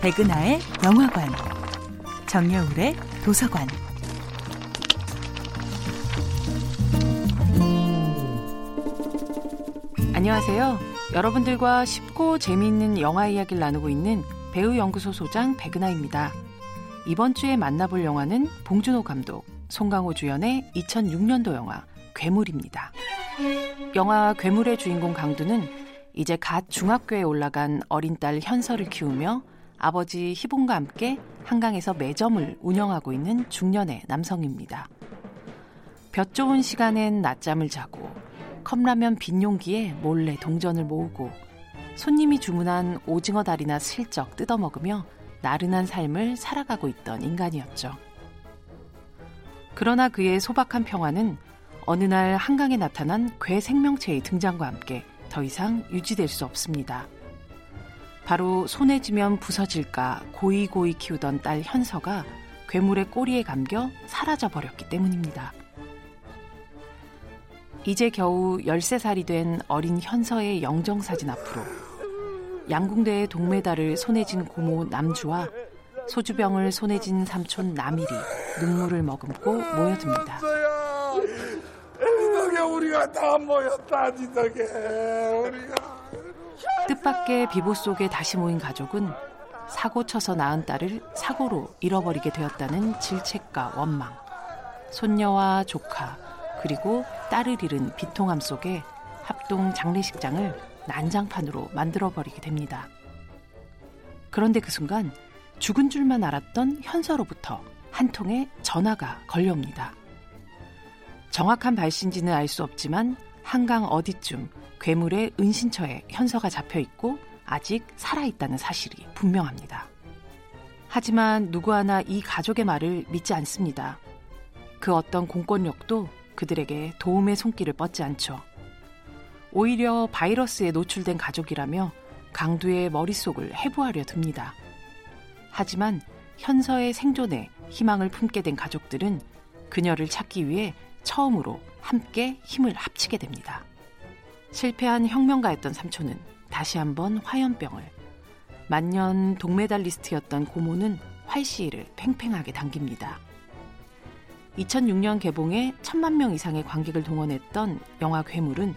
백은하의 영화관, 정여울의 도서관. 안녕하세요. 여러분들과 쉽고 재미있는 영화 이야기를 나누고 있는 배우 연구소 소장 백은하입니다. 이번 주에 만나볼 영화는 봉준호 감독, 송강호 주연의 2006년도 영화 괴물입니다. 영화 괴물의 주인공 강두는 이제 갓 중학교에 올라간 어린 딸 현서를 키우며 아버지 희봉과 함께 한강에서 매점을 운영하고 있는 중년의 남성입니다. 볕 좋은 시간엔 낮잠을 자고 컵라면 빈 용기에 몰래 동전을 모으고 손님이 주문한 오징어 다리나 슬쩍 뜯어먹으며 나른한 삶을 살아가고 있던 인간이었죠. 그러나 그의 소박한 평화는 어느 날 한강에 나타난 괴 생명체의 등장과 함께 더 이상 유지될 수 없습니다. 바로 손에 쥐면 부서질까 고이고이 키우던 딸 현서가 괴물의 꼬리에 감겨 사라져 버렸기 때문입니다. 이제 겨우 13살이 된 어린 현서의 영정사진 앞으로 양궁대의 동메달을 손에 쥔 고모 남주와 소주병을 손에 쥔 삼촌 남일이 눈물을 머금고 모여듭니다. 덕에 우리가 다 모였다, 니 덕에 우리가. 뜻밖의 비보 속에 다시 모인 가족은 사고 쳐서 낳은 딸을 사고로 잃어버리게 되었다는 질책과 원망, 손녀와 조카, 그리고 딸을 잃은 비통함 속에 합동 장례식장을 난장판으로 만들어버리게 됩니다. 그런데 그 순간 죽은 줄만 알았던 현서로부터 한 통의 전화가 걸려옵니다. 정확한 발신지는 알 수 없지만 한강 어디쯤 괴물의 은신처에 현서가 잡혀 있고 아직 살아있다는 사실이 분명합니다. 하지만 누구 하나 이 가족의 말을 믿지 않습니다. 그 어떤 공권력도 그들에게 도움의 손길을 뻗지 않죠. 오히려 바이러스에 노출된 가족이라며 강두의 머릿속을 해부하려 듭니다. 하지만 현서의 생존에 희망을 품게 된 가족들은 그녀를 찾기 위해 처음으로 함께 힘을 합치게 됩니다. 실패한 혁명가였던 삼촌은 다시 한번 화염병을, 만년 동메달리스트였던 고모는 활시위를 팽팽하게 당깁니다. 2006년 개봉에 천만 명 이상의 관객을 동원했던 영화 괴물은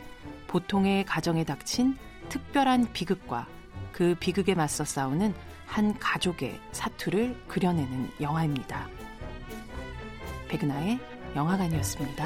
보통의 가정에 닥친 특별한 비극과 그 비극에 맞서 싸우는 한 가족의 사투를 그려내는 영화입니다. 백은하의 영화관이었습니다.